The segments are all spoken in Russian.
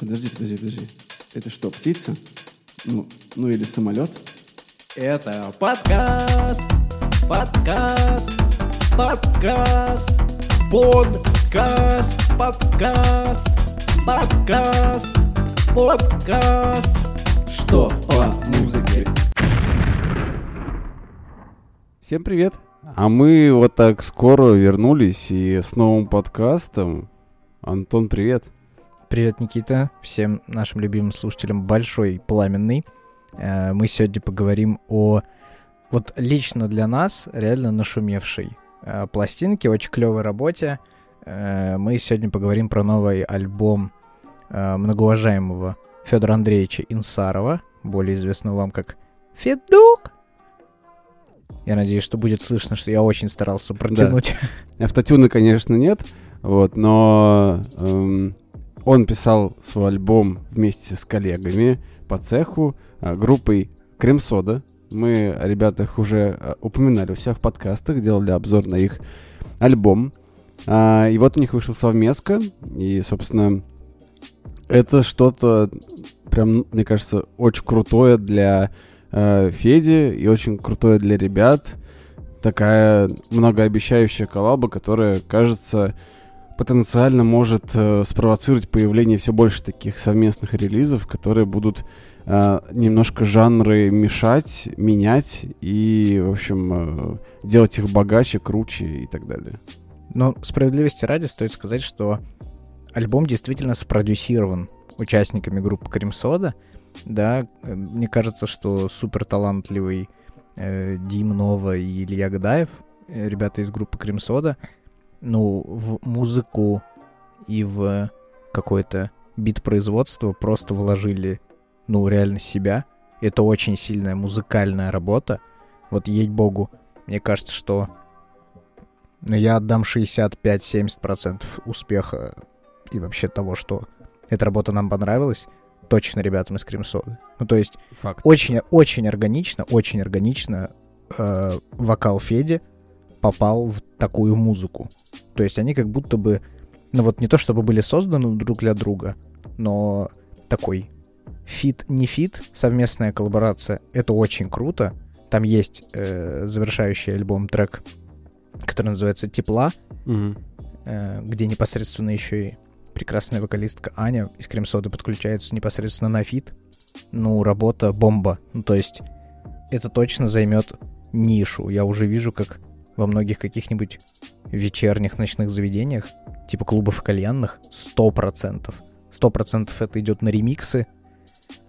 Подожди, подожди, подожди. Это что, птица? Ну, ну или самолет? Это подкаст, подкаст, подкаст, подкаст, подкаст, подкаст, подкаст. Что по музыке? Всем привет! А мы вот так скоро вернулись и с новым подкастом. Антон, привет! Привет, Никита. Всем нашим любимым слушателям большой пламенный. Э, Мы сегодня поговорим о вот лично для нас реально нашумевшей э, пластинке, очень клевой работе. Э, Мы сегодня поговорим про новый альбом многоуважаемого Федора Андреевича Инсарова, более известного вам как Федук. Я надеюсь, что будет слышно, что я очень старался протянуть. Автотюна, конечно, нет, вот, но эм, он писал свой альбом вместе с коллегами по цеху, э, группой Крем-Сода. Мы о ребятах уже э, упоминали у себя в подкастах, делали обзор на их альбом. А, и вот у них вышел совместка, и, собственно, это что-то прям, мне кажется, очень крутое для Феди и очень крутое для ребят. Такая многообещающая коллаба, которая, кажется, потенциально может э, спровоцировать появление все больше таких совместных релизов, которые будут э, немножко жанры мешать, менять и, в общем, э, делать их богаче, круче и так далее. Но справедливости ради стоит сказать, что альбом действительно спродюсирован участниками группы Кремсода. Да, э, мне кажется, что супер талантливый э, Дим Нова и Илья Гадаев, э, ребята из группы Кремсода, ну, в музыку и в какое-то бит-производство просто вложили, ну, реально себя. Это очень сильная музыкальная работа. Вот ей-богу, мне кажется, что ну, я отдам 65-70% успеха и вообще того, что эта работа нам понравилась, точно ребятам из Cream Soda. Ну, то есть, Факт. очень, очень органично, очень органично э, вокал Феди попал в такую музыку. То есть они как будто бы, ну вот не то чтобы были созданы друг для друга, но такой feat, не feat, совместная коллаборация, это очень круто. Там есть э, завершающий альбом трек, который называется «Тепла», Мгм. э, где непосредственно еще и прекрасная вокалистка Аня из Cream Soda подключается непосредственно на feat. Ну, работа бомба. Ну, то есть, это точно займет нишу. Я уже вижу, как во многих каких-нибудь вечерних ночных заведениях, типа клубов и кальянных, сто процентов. Сто процентов это идет на ремиксы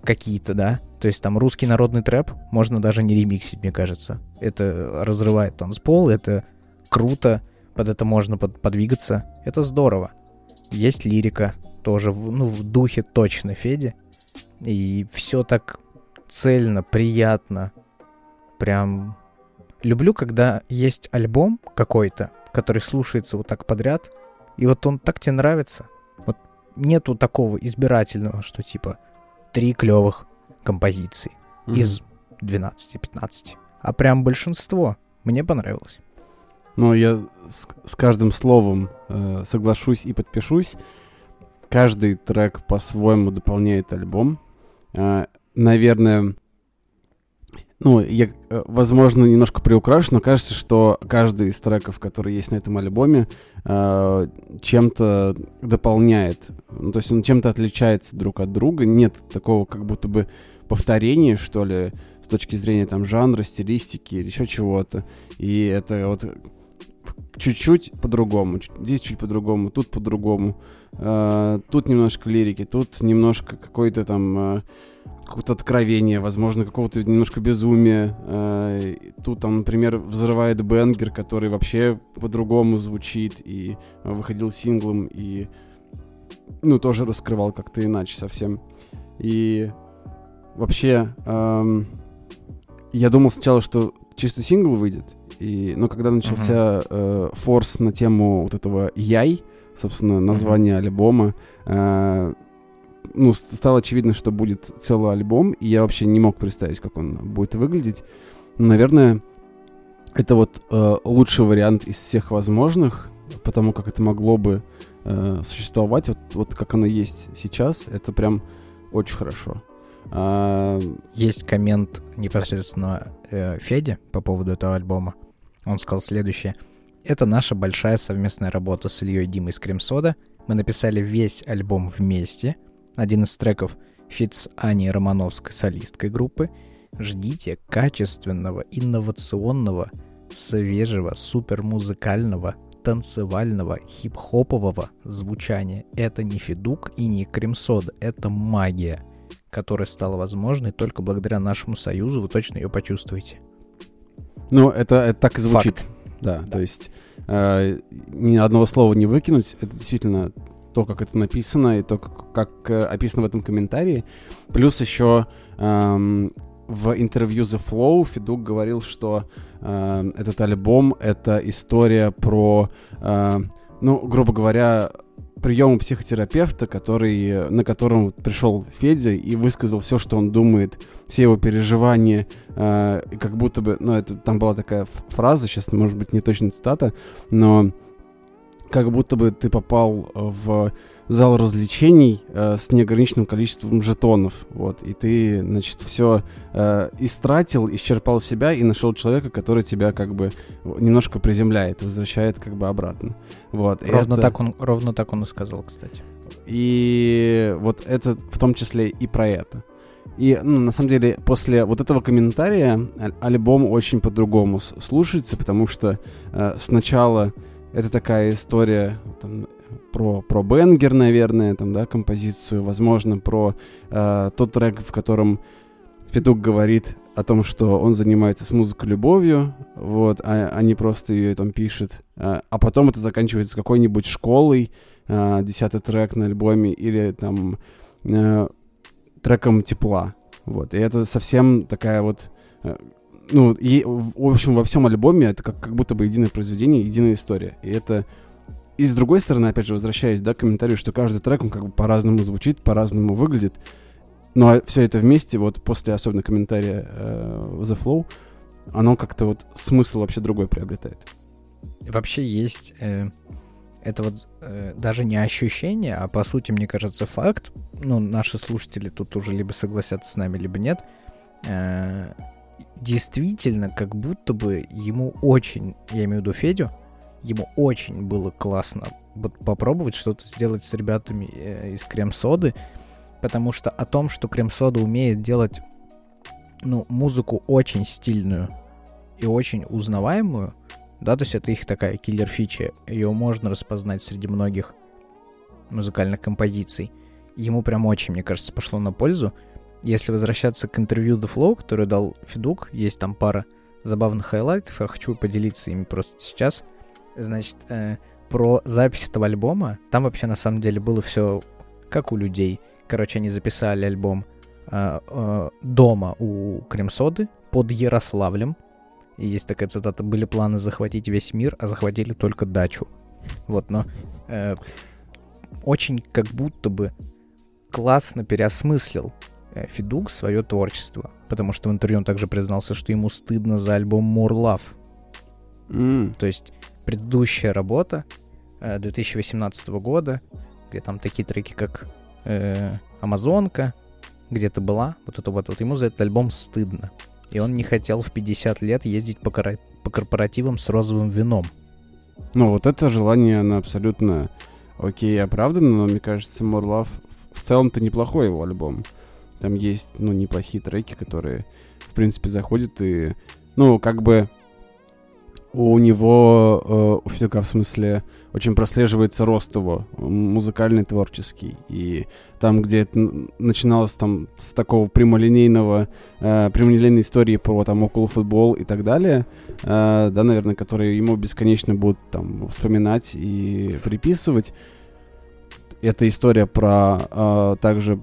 какие-то, да? То есть там русский народный трэп можно даже не ремиксить, мне кажется. Это разрывает танцпол, это круто, под это можно под- подвигаться. Это здорово. Есть лирика, тоже, в- ну, в духе точно Феди. И все так цельно, приятно. Прям люблю, когда есть альбом какой-то, который слушается вот так подряд, и вот он так тебе нравится. Вот нету такого избирательного, что типа три клевых композиции Мгм. из 12-15. А прям большинство. Мне понравилось. Ну, я с, с каждым словом э, соглашусь и подпишусь. Каждый трек по-своему дополняет альбом. Э, наверное, ну, я, э, возможно, немножко приукрашу, но кажется, что каждый из треков, которые есть на этом альбоме, э, чем-то дополняет. Ну, то есть он чем-то отличается друг от друга. Нет такого как будто бы повторения, что ли, с точки зрения там жанра, стилистики или еще чего-то. И это вот чуть-чуть по-другому. Здесь чуть по-другому, тут по-другому. Э, тут немножко лирики, тут немножко какой-то там э, какое-то откровение, возможно, какого-то немножко безумия. Э, и тут там, например, взрывает Бенгер, который вообще по-другому звучит и э, выходил синглом и ну тоже раскрывал как-то иначе совсем. И вообще эм, я думал сначала, что чисто сингл выйдет, и, но когда начался э, форс на тему вот этого Яй, собственно, название альбома, э, ну, стало очевидно, что будет целый альбом, и я вообще не мог представить, как он будет выглядеть. Но, наверное, это вот э, лучший вариант из всех возможных, по тому, как это могло бы э, существовать, вот, вот как оно есть сейчас, это прям очень хорошо. А, Есть коммент непосредственно э, Феди по поводу этого альбома. Он сказал следующее. Это наша большая совместная работа с Ильей Димой из Cream Soda. Мы написали весь альбом вместе. Один из треков feat с Аней Романовской, солисткой группы. Ждите качественного, инновационного, свежего, супермузыкального, танцевального, хип-хопового звучания. Это не Федук и не Кремсода, это магия, которая стала возможной только благодаря нашему союзу. Вы точно ее почувствуете. ну, это, это так и звучит. Факт. Да, то есть э, ни одного слова не выкинуть. Это действительно то, как это написано, и то, как, как, э, описано в этом комментарии. Плюс еще эм, в интервью The Flow Федук говорил, что э, этот альбом — это история про, э, ну, грубо говоря, приемы психотерапевта, который, на котором пришел Федя и высказал все, что он думает, все его переживания, э, как будто бы, ну, это там была такая фраза, сейчас, может быть, не точно цитата, но как будто бы ты попал в зал развлечений э, с неограниченным количеством жетонов, вот, и ты, значит, все э, истратил, исчерпал себя и нашел человека, который тебя как бы немножко приземляет, возвращает как бы обратно, вот. Ровно, это- так он, ровно так он и сказал, кстати. и вот это в том числе и про это. И, ну, на самом деле, после вот этого комментария аль- альбом очень по-другому слушается, потому что э, сначала это такая история там, про, про Бенгер, наверное, там, да, композицию, возможно, про э, тот трек, в котором Федук говорит о том, что он занимается с музыкой любовью, вот, а, а не просто ее там пишет. А, а потом это заканчивается какой-нибудь школой, а, десятый трек на альбоме, или там э, треком тепла. Вот. И это совсем такая вот... ну, и, в общем, во всем альбоме это как, как будто бы единое произведение, единая история. И это... И с другой стороны, опять же, возвращаясь, да, к комментарию, что каждый трек, он как бы по-разному звучит, по-разному выглядит. Но все это вместе, вот после особенно комментария э, The Flow, оно как-то вот смысл вообще другой приобретает. Вообще есть э, это вот э, даже не ощущение, а по сути, мне кажется, факт. Ну, наши слушатели тут уже либо согласятся с нами, либо нет. Э, действительно, как будто бы ему очень, я имею в виду Федю, ему очень было классно попробовать что-то сделать с ребятами э, из Крем-соды, потому что о том, что Крем-сода умеет делать, ну, музыку очень стильную и очень узнаваемую, да, то есть это их такая киллер-фича, ее можно распознать среди многих музыкальных композиций. Ему прям очень, мне кажется, пошло на пользу. Если возвращаться к интервью The Flow, который дал Федук, есть там пара забавных хайлайтов, я хочу поделиться ими просто сейчас. Значит, э, про запись этого альбома, там вообще на самом деле было все как у людей. Короче, они записали альбом э, э, дома у Cream Soda под Ярославлем. И есть такая цитата, были планы захватить весь мир, а захватили только дачу. Вот, но э, очень как будто бы классно переосмыслил Федук свое творчество. Потому что в интервью он также признался, что ему стыдно за альбом More Love. М, То есть предыдущая работа э, 2018 года, где там такие треки, как э, Амазонка, где-то была, вот это вот, вот ему за этот альбом стыдно. И он не хотел в 50 лет ездить по, кора- по корпоративам с розовым вином. Ну, вот это желание, оно абсолютно окей оправдано, но мне кажется, More Love в целом-то неплохой его альбом. Там есть, ну, неплохие треки, которые, в принципе, заходят и, ну, как бы у него, э, у Федука, в смысле, очень прослеживается рост его музыкальный, творческий. И там, где это начиналось там с такого прямолинейного, э, прямолинейной истории про там около футбол и так далее, э, да, наверное, которые ему бесконечно будут там вспоминать и приписывать. Это история про э, также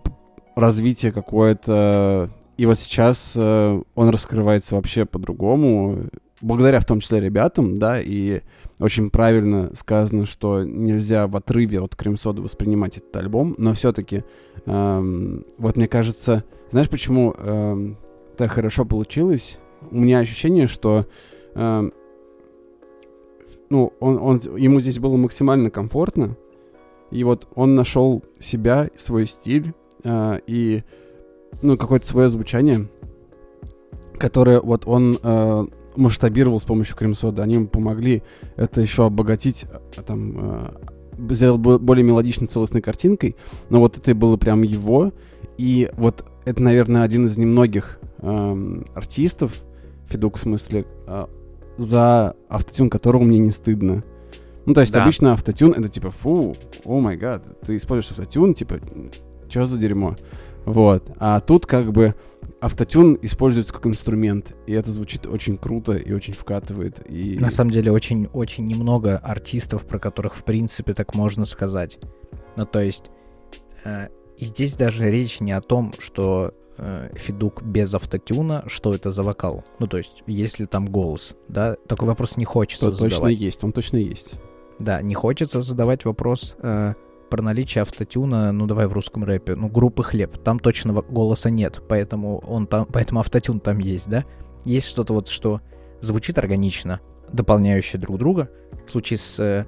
развитие какое-то. И вот сейчас э, он раскрывается вообще по-другому, благодаря в том числе ребятам, да, и очень правильно сказано, что нельзя в отрыве от Кремсода воспринимать этот альбом, но все-таки, вот мне кажется, знаешь, почему эм, так хорошо получилось? У меня ощущение, что эм, ну, он, он, ему здесь было максимально комфортно, и вот он нашел себя, свой стиль э, и, ну, какое-то свое звучание, которое вот он э, масштабировал с помощью крем-сода. Они ему помогли это еще обогатить, э, там, э, сделать бо- более мелодичной целостной картинкой, но вот это было прям его, и вот это, наверное, один из немногих эм, артистов, Федук в смысле, э, за автотюн которого мне не стыдно. Ну, то есть Да. обычно автотюн это типа, фу, о май гад, ты используешь автотюн, типа, что за дерьмо? Вот. А тут как бы автотюн используется как инструмент, и это звучит очень круто и очень вкатывает. И... На самом деле очень-очень немного артистов, про которых в принципе так можно сказать. Ну то есть э, и здесь даже речь не о том, что э, Федук без автотюна, что это за вокал. Ну то есть есть ли там голос, да? Такой вопрос не хочется То точно задавать. есть, он точно есть. Да, не хочется задавать вопрос э, про наличие автотюна, ну давай в русском рэпе, ну группы Хлеб, там точно голоса нет, поэтому он там, поэтому автотюн там есть, да? Есть что-то вот, что звучит органично, дополняющее друг друга. В случае с э,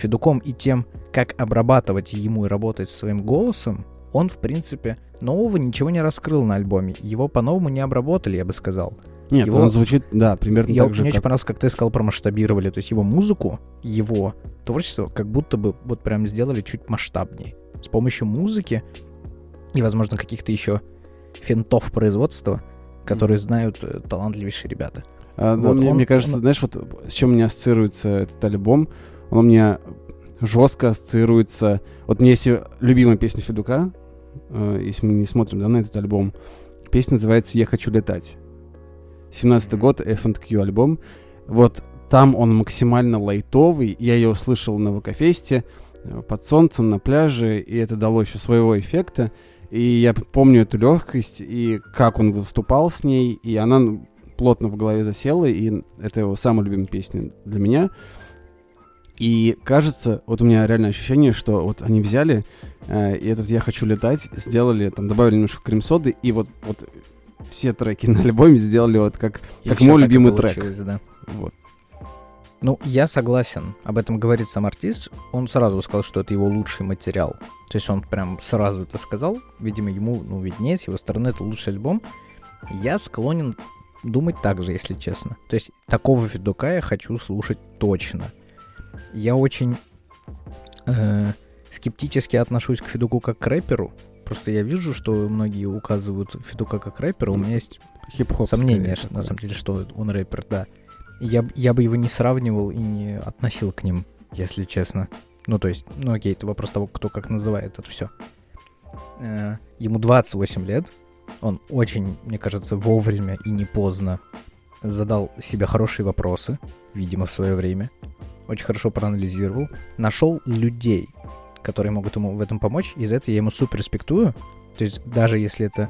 Федуком и тем, как обрабатывать ему и работать со своим голосом, он, в принципе, нового ничего не раскрыл на альбоме. Его по-новому не обработали, я бы сказал. Нет, Его- он звучит, да, примерно Я, так же, мне очень понравилось, как ты сказал, промасштабировали. То есть его музыку, его творчество как будто бы вот прям сделали чуть масштабнее. С помощью музыки и, возможно, каких-то еще финтов производства, которые знают э, талантливейшие ребята. А, ну, Вот, мне, он- мне кажется, он- знаешь, вот с чем меня ассоциируется этот альбом, он у меня жестко ассоциируется... Вот мне если любимая песня Федука, э, если мы не смотрим да, на этот альбом, песня называется «Я хочу летать». 17 год, F&Q альбом. Вот там он максимально лайтовый. Я ее услышал на Вакафесте, э, под солнцем, на пляже, и это дало еще своего эффекта. И я помню эту легкость, и как он выступал с ней, и она ну, плотно в голове засела, и это его самая любимая песня для меня. И кажется, вот у меня реально ощущение, что вот они взяли э, и этот «Я хочу летать», сделали, там, добавили немножко крем-соды, и вот, вот все треки на альбоме сделали вот как, И как мой любимый трек. да. Вот. Ну, я согласен. Об этом говорит сам артист. Он сразу сказал, что это его лучший материал. То есть он прям сразу это сказал. Видимо, ему, ну, виднее, с его стороны это лучший альбом. Я склонен думать так же, если честно. То есть такого Федука я хочу слушать точно. Я очень э, скептически отношусь к Федуку как к рэперу. Просто я вижу, что многие указывают Федука как рэпера. У меня есть Хип-хоп. сомнения, что, на самом деле, что он рэпер, да. Я, я бы его не сравнивал и не относил к ним, если честно. Ну, то есть, ну окей, это вопрос того, кто как называет это все. ему 28 лет. Он очень, мне кажется, вовремя и не поздно задал себе хорошие вопросы, видимо, в свое время. Очень хорошо проанализировал. Нашел людей, которые могут ему в этом помочь. И за это я ему супер респектую. То есть, даже если это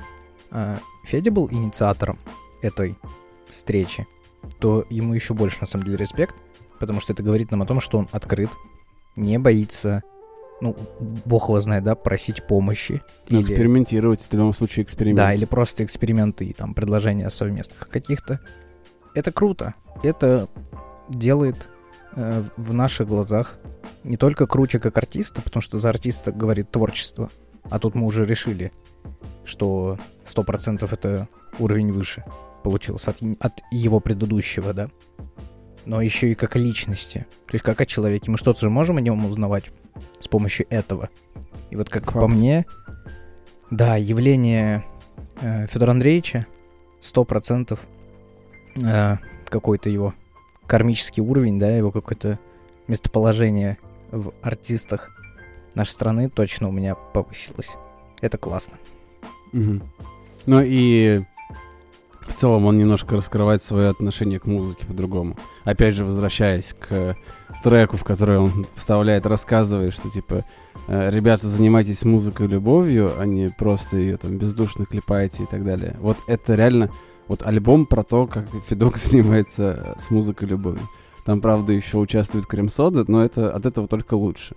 а, Федя был инициатором этой встречи, то ему еще больше, на самом деле, респект, потому что это говорит нам о том, что он открыт, не боится, ну, бог его знает, да, просить помощи. Или- экспериментировать, в любом случае эксперимент. да, или просто эксперименты и там предложения совместных каких-то. Это круто. Это делает э, в наших глазах не только круче как артиста, потому что за артиста говорит творчество, а тут мы уже решили, что 100% это уровень выше получился от, от его предыдущего, да. Но еще и как личности. То есть как о человеке. Мы что-то же можем о нем узнавать с помощью этого. И вот как по Факт. мне, да, явление э, Федора Андреевича 100% э, какой-то его кармический уровень, да, его какое-то местоположение в артистах нашей страны точно у меня повысилось. Это классно. Мгм. Ну и в целом он немножко раскрывает свое отношение к музыке по-другому. Опять же, возвращаясь к треку, в который он вставляет, рассказывает, что типа э, ребята, занимайтесь музыкой и любовью, а не просто ее там бездушно клепаете и так далее. Вот это реально вот альбом про то, как Федок занимается с музыкой любовью. Там, правда, еще участвует Крем-сода, но это от этого только лучше.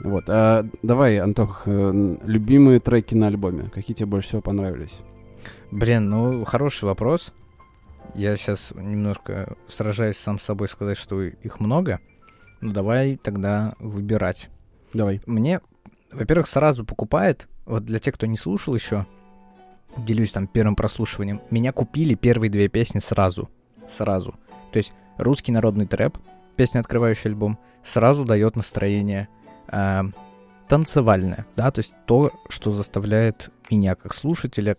Вот. А давай, Антох, э, любимые треки на альбоме. Какие тебе больше всего понравились? Блин, ну, хороший вопрос. Я сейчас немножко сражаюсь сам с собой сказать, что их много. Ну давай тогда выбирать. Давай. Мне, во-первых, сразу покупает, вот для тех, кто не слушал еще, делюсь там первым прослушиванием, меня купили первые две песни сразу. Сразу. То есть русский народный трэп, песня, открывающая альбом, сразу дает настроение э, танцевальное, да, то есть то, что заставляет меня как слушателя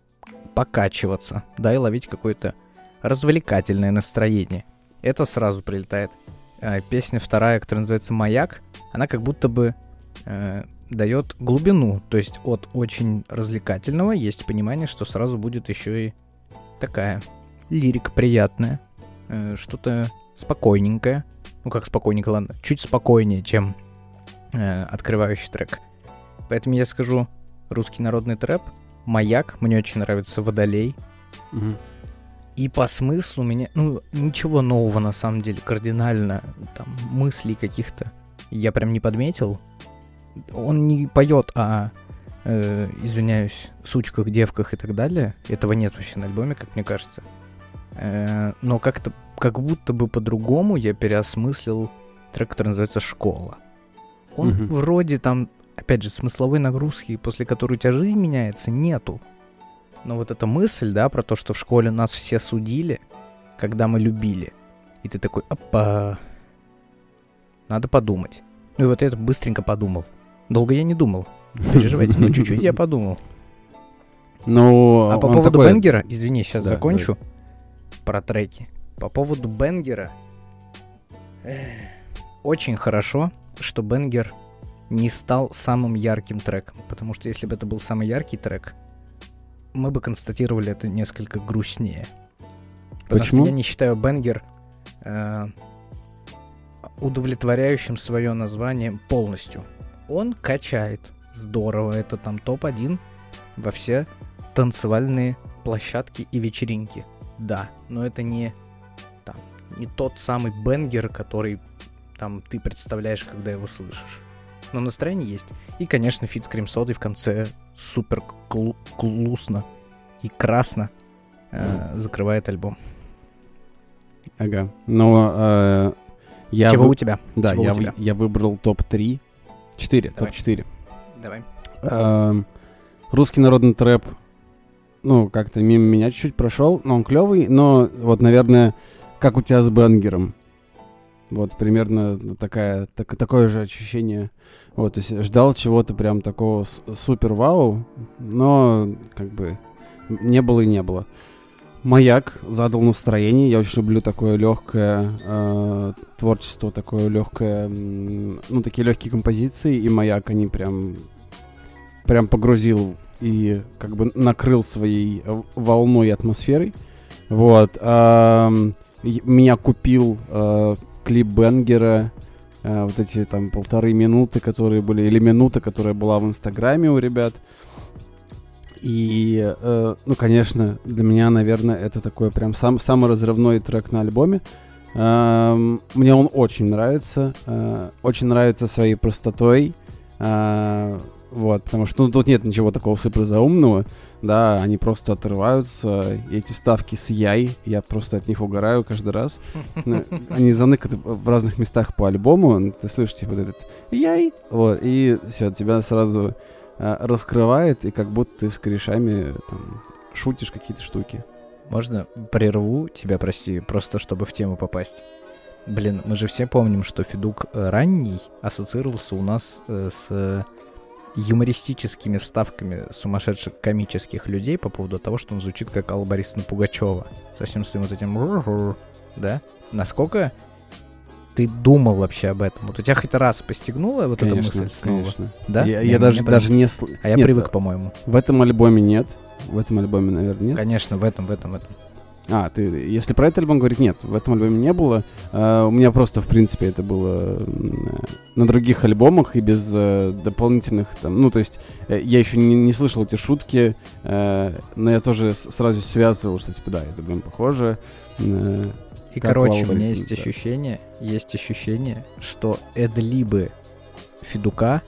покачиваться, да, и ловить какое-то развлекательное настроение. Это сразу прилетает. Э, песня вторая, которая называется «Маяк», она как будто бы э, дает глубину, то есть от очень развлекательного есть понимание, что сразу будет еще и такая лирика приятная, э, что-то спокойненькое, ну как спокойненько, ладно, чуть спокойнее, чем э, открывающий трек. Поэтому я скажу русский народный трэп, маяк, мне очень нравится водолей, Мгм. и по смыслу меня, ну, ничего нового на самом деле, кардинально, там, мыслей каких-то я прям не подметил. Он не поет о, э, извиняюсь, сучках, девках и так далее. Этого нет вообще на альбоме, как мне кажется. Э, но как-то, как будто бы по-другому я переосмыслил трек, который называется «Школа». Он Мгм. вроде там, опять же, смысловой нагрузки, после которой у тебя жизнь меняется, нету. Но вот эта мысль, да, про то, что в школе нас все судили, когда мы любили. И ты такой, опа, надо подумать. Ну и вот я это быстренько подумал. Долго я не думал. Переживайте, ну чуть-чуть я подумал. Ну, А по поводу такой- Бенгера, извини, сейчас Да, закончу про треки. По поводу Бенгера, очень хорошо, что Бенгер не стал самым ярким треком, потому что если бы это был самый яркий трек, мы бы констатировали это несколько грустнее. Потому Почему? что я не считаю Бенгер э, удовлетворяющим свое название полностью. Он качает здорово, это там топ-1 во все танцевальные площадки и вечеринки. Да, но это не там не тот самый бенгер, который там ты представляешь, когда его слышишь. Но настроение есть. И, конечно, feat с крем-содой в конце супер клу- клусно и красно э, закрывает альбом. Ага. Но э, я... Чего вы- у тебя? Да, Чего у я, тебя? я выбрал топ-3. 4, Давай. топ-4. Давай. Эм, русский народный трэп, ну, как-то мимо меня чуть-чуть прошел, но он клевый, но вот, наверное, как у тебя с banger ом. Вот, примерно такая, так- такое же ощущение. Вот, то есть ждал чего-то прям такого с- супер-вау, но как бы не было и не было. Маяк задал настроение. Я очень люблю такое легкое э, творчество, такое легкое, ну такие легкие композиции. И маяк они прям, прям погрузил и как бы накрыл своей э, волной и атмосферой. Вот. и меня купил э, клип Бенгера. э, вот эти там полторы минуты, которые были, или минута, которая была в Инстаграме у ребят. И, э, ну, конечно, для меня, наверное, это такой прям сам, самый разрывной трек на альбоме. Эм, мне он очень нравится. э, очень нравится своей простотой. э, вот, потому что ну, тут нет ничего такого супер заумного. Да, они просто отрываются. И эти вставки с яй, я просто от них угораю каждый раз. Они заныканы в разных местах по альбому. Ты слышишь, типа, вот этот яй. Вот, и все, тебя сразу раскрывает, и как будто ты с корешами там, шутишь какие-то штуки. Можно прерву тебя, прости, просто чтобы в тему попасть? Блин, мы же все помним, что Федук э, ранний ассоциировался у нас э, с э, юмористическими вставками сумасшедших комических людей по поводу того, что он звучит как Алла Борисовна Пугачева. Со всем своим вот этим... Да? Насколько ты думал вообще об этом? Вот у тебя хоть раз постигнула вот эта мысль снова? конечно. Да? Я, Не, я даже, даже не... сл- А я Нет, привык, по-моему. В этом альбоме нет. В этом альбоме, наверное, нет. Конечно, в этом, в этом, в этом. А, ты, если про этот альбом говорить, нет, в этом альбоме не было. А, у меня просто, в принципе, это было э, на других альбомах и без э, дополнительных там, ну, то есть э, я еще не, не слышал эти шутки, э, но я тоже сразу связывал, что, типа, да, это, блин, похоже. э, И, Как короче, у меня есть да. ощущение, есть ощущение, что эдлибы Федука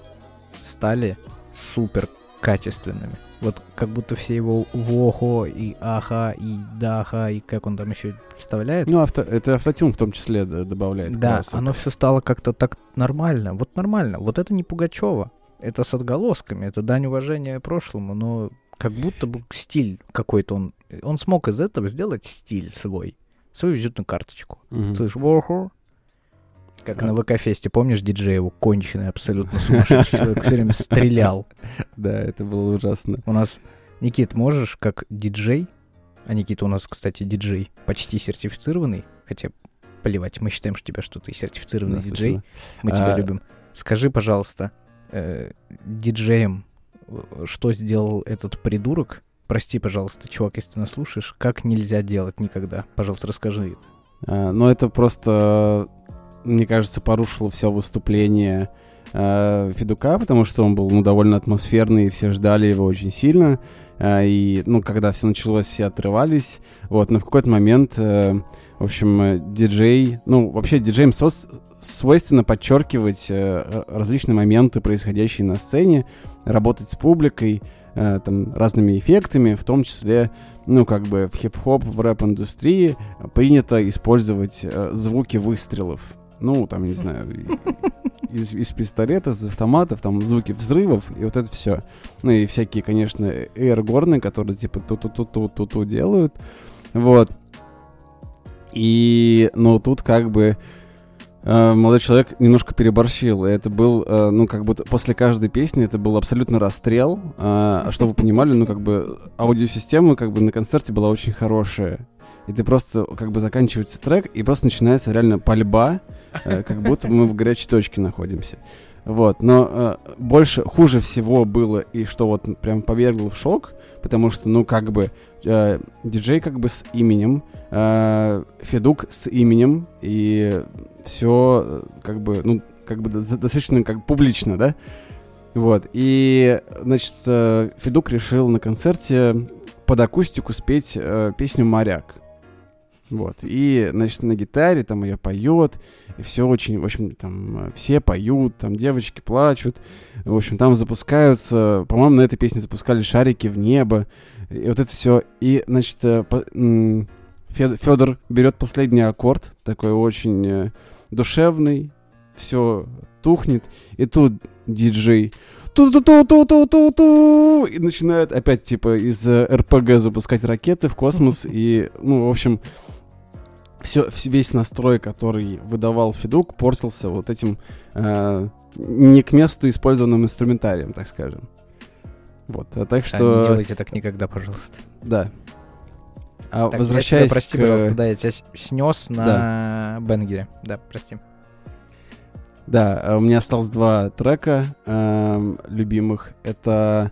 стали супер качественными. Вот как будто все его вохо и аха и даха и как он там еще вставляет. Ну, авто, это автотюн в том числе добавляет. да, красок. оно все стало как-то так нормально. Вот нормально. Вот это не Пугачева. Это с отголосками, это дань уважения прошлому, но как будто бы стиль какой-то он... Он смог из этого сделать стиль свой. Свою визитную карточку. Мгм. Слышь, вохо. Как А. на ВК-фесте, помнишь, диджей его конченый, абсолютно сумасшедший человек, все время стрелял. Да, это было ужасно. У нас, Никит, можешь как диджей, а Никита у нас, кстати, диджей, почти сертифицированный, хотя плевать, мы считаем, что тебя, что ты сертифицированный Да, диджей, мы тебя А- любим. Скажи, пожалуйста, э, диджеем, э, что сделал этот придурок? Прости, пожалуйста, чувак, если ты нас слушаешь, как нельзя делать никогда? Пожалуйста, расскажи. А, Но это просто, мне кажется, порушило все выступление э, Федука, потому что он был ну, довольно атмосферный, и все ждали его очень сильно. А, И, ну, когда все началось, все отрывались. Вот, но в какой-то момент, э, в общем, э, диджей, ну, вообще диджеям сос- свойственно подчеркивать э, различные моменты, происходящие на сцене, работать с публикой, э, там, разными эффектами, в том числе, ну, как бы в хип-хоп, в рэп-индустрии принято использовать э, звуки выстрелов. Ну, там, не знаю, из, из пистолета, из автоматов, там, звуки взрывов, и вот это все. Ну, и всякие, конечно, эйргорны, которые, типа, ту-ту-ту-ту-ту делают. Вот. И, ну, тут как бы э, молодой человек немножко переборщил. И это был, э, ну, как будто после каждой песни это был абсолютно расстрел. А а чтобы вы понимали, ну, как бы аудиосистема как бы на концерте была очень хорошая. И ты просто, как бы, заканчивается трек, и просто начинается реально пальба, э, как будто мы в горячей точке находимся. Вот, но э, больше, хуже всего было, и что вот прям повергло в шок, потому что, ну, как бы, э, диджей как бы с именем, э, Федук с именем, и все, как бы, ну, как бы до- достаточно как публично, да? Вот, и, значит, э, Федук решил на концерте под акустику спеть э, песню «Моряк». Вот, и, значит, на гитаре там ее поет, и все очень, в общем, там, э, все поют, там, девочки плачут, в общем, там запускаются, по-моему, на этой песне запускали шарики в небо, и вот это все, и, значит, э, по- Федор берет последний аккорд, такой очень э, душевный, все тухнет, и тут диджей ту-ту-ту-ту-ту-ту, и начинает опять, типа, из э, РПГ запускать ракеты в космос, и, ну, в общем, все, весь настрой, который выдавал Федук, портился вот этим э, не к месту использованным инструментарием, так скажем. Вот, а так А, что, не делайте так никогда, пожалуйста. да. А Так, возвращаясь тебя, прости, к... пожалуйста, да, я тебя снес на Бенгере. Да, прости. Да, э, у меня осталось два трека эм, любимых. Это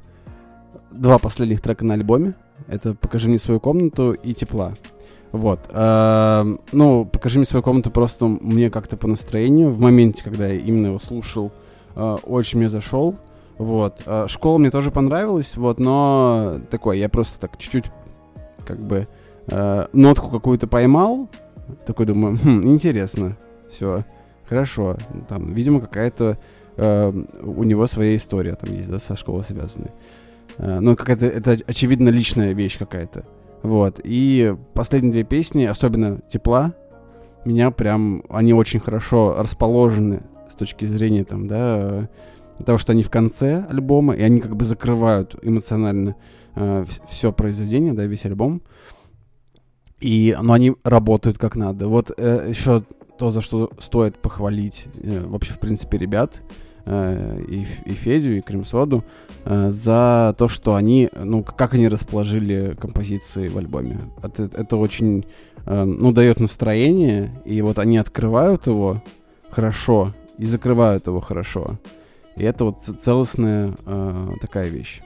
два последних трека на альбоме. Это «Покажи мне свою комнату» и «Тепла». Вот. эм, ну, «Покажи мне свою комнату» просто мне как-то по настроению. В моменте, когда я именно его слушал, э, очень мне зашел. Вот. Э, «Школа» мне тоже понравилась, вот, но такой, я просто так чуть-чуть как бы э, нотку какую-то поймал. Такой думаю, хм, интересно. Все. Хорошо, там, видимо, какая-то э, у него своя история там есть, да, со школой связанная. Э, ну, какая-то, это очевидно личная вещь какая-то. Вот, и последние две песни, особенно «Тепла», меня прям, они очень хорошо расположены с точки зрения, там, да, э, того, что они в конце альбома, и они как бы закрывают эмоционально все произведение, да, весь альбом. И, но они работают как надо. Вот э, еще то, за что стоит похвалить э, вообще, в принципе, ребят, э, и, и Федю, и Кремсоду, э, за то, что они, ну, как они расположили композиции в альбоме. Это, это очень, э, ну, дает настроение, и вот они открывают его хорошо и закрывают его хорошо. И это вот целостная э, такая вещь.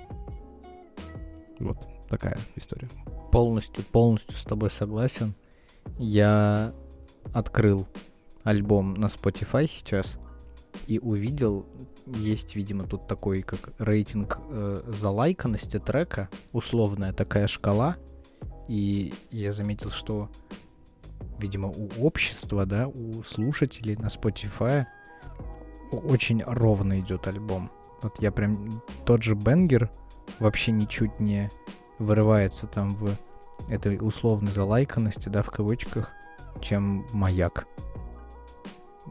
Вот такая история. Полностью, полностью с тобой согласен. Я открыл альбом на Spotify сейчас и увидел, есть, видимо, тут такой как рейтинг э, залайканности трека, условная такая шкала, и я заметил, что, видимо, у общества, да, у слушателей на Spotify очень ровно идет альбом. Вот я прям тот же Бенгер вообще ничуть не вырывается там в этой условной залайканности, да, в кавычках, чем маяк.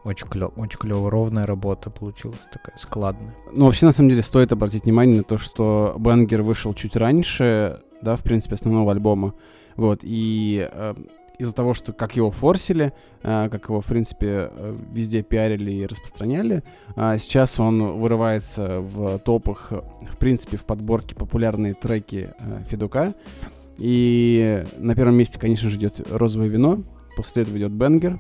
Очень клево, очень клево, ровная работа получилась, такая складная. Ну, вообще, на самом деле, стоит обратить внимание на то, что Бенгер вышел чуть раньше, да, в принципе, основного альбома. Вот, и э, из-за того, что как его форсили, э, как его, в принципе, э, везде пиарили и распространяли, э, сейчас он вырывается в топах, в принципе, в подборке популярные треки э, Федука. И на первом месте, конечно же, идет «Розовое вино», после этого идет «Бенгер»,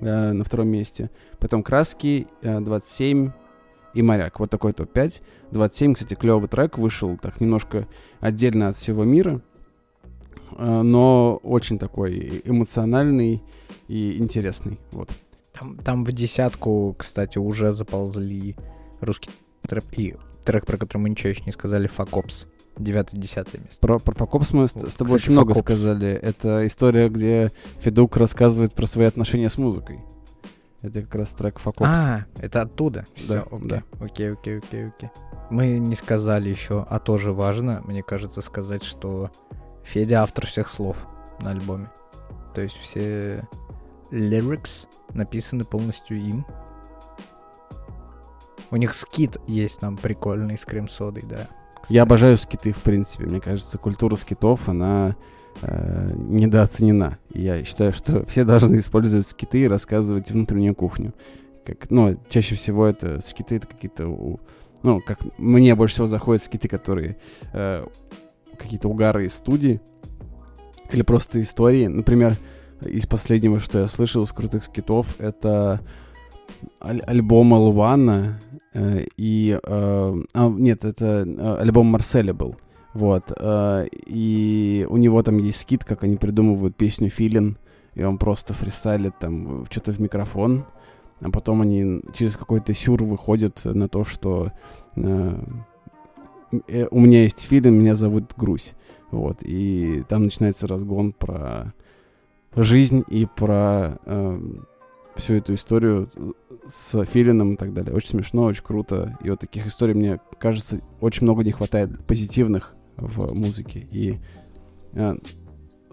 на втором месте. Потом «Краски», э, 27 и «Моряк». Вот такой топ-5. 27, кстати, клевый трек, вышел так немножко отдельно от всего мира, но очень такой эмоциональный и интересный. Вот. Там, там в десятку, кстати, уже заползли русский трэп и трек, про который мы ничего еще не сказали, Факопс. Девятое-десятое место. Про, про Фокопс мы с, с тобой Кстати, очень много Фокопс. сказали. Это история, где Федук рассказывает про свои отношения с музыкой. Это как раз трек Фокопс. А, это оттуда. Все, Да, окей. да. Окей, окей, окей, окей. Мы не сказали еще, а тоже важно, мне кажется, сказать, что Федя автор всех слов на альбоме. То есть все lyrics написаны полностью им. У них скит есть нам прикольный с крем-содой, да. кстати. Я обожаю скиты, в принципе. Мне кажется, культура скитов, она э, недооценена. Я считаю, что все должны использовать скиты и рассказывать внутреннюю кухню. Как, ну, чаще всего это скиты, это какие-то... ну, как мне больше всего заходят скиты, которые... э, какие-то угары из студии. Или просто истории. Например, из последнего, что я слышал из крутых скитов, это аль- альбом Алвана э, и... э, а, нет, это э, альбом Марселя был. Вот. э, и у него там есть скит, как они придумывают песню «Филин», и он просто фристайлит там что-то в микрофон, а потом они через какой-то сюр выходят на то, что э, у меня есть филин, меня зовут Грусь. Вот. И там начинается разгон про жизнь и про э, всю эту историю с Филином и так далее. Очень смешно, очень круто. И вот таких историй, мне кажется, очень много не хватает позитивных в музыке. И э,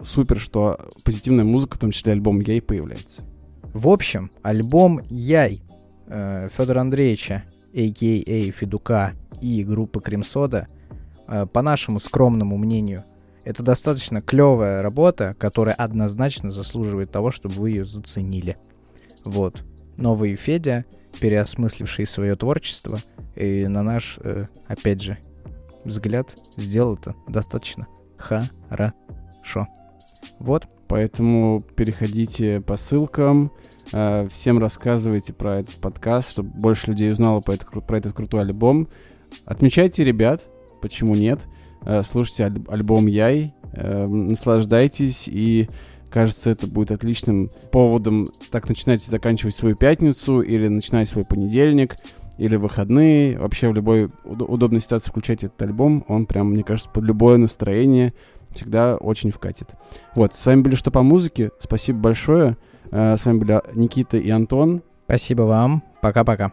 супер, что позитивная музыка, в том числе альбом Ей, появляется. В общем, альбом Яй э, Федора Андреевича, а.к.а. Федука и группы Кремсода, э, по нашему скромному мнению, это достаточно клевая работа, которая однозначно заслуживает того, чтобы вы ее заценили. Вот. Новый Федя, переосмысливший свое творчество, и на наш, э, опять же, взгляд, сделал это достаточно хорошо. Вот. Поэтому переходите по ссылкам, э, всем рассказывайте про этот подкаст, чтобы больше людей узнало про, этот про этот крутой альбом. Отмечайте ребят, почему нет. Э, слушайте аль- альбом Яй, э, наслаждайтесь и кажется, это будет отличным поводом так начинать и заканчивать свою пятницу или начинать свой понедельник или выходные. Вообще в любой уд- удобной ситуации включайте этот альбом. Он прям, мне кажется, под любое настроение всегда очень вкатит. Вот, с вами были «Что по музыке». Спасибо большое. Э, С вами были Никита и Антон. Спасибо вам. Пока-пока.